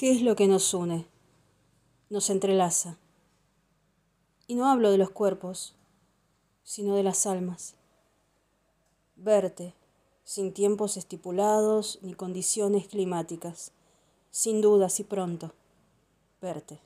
¿Qué es lo que nos une? Nos entrelaza. Y no hablo de los cuerpos, sino de las almas. Verte, sin tiempos estipulados ni condiciones climáticas, sin dudas y pronto, verte.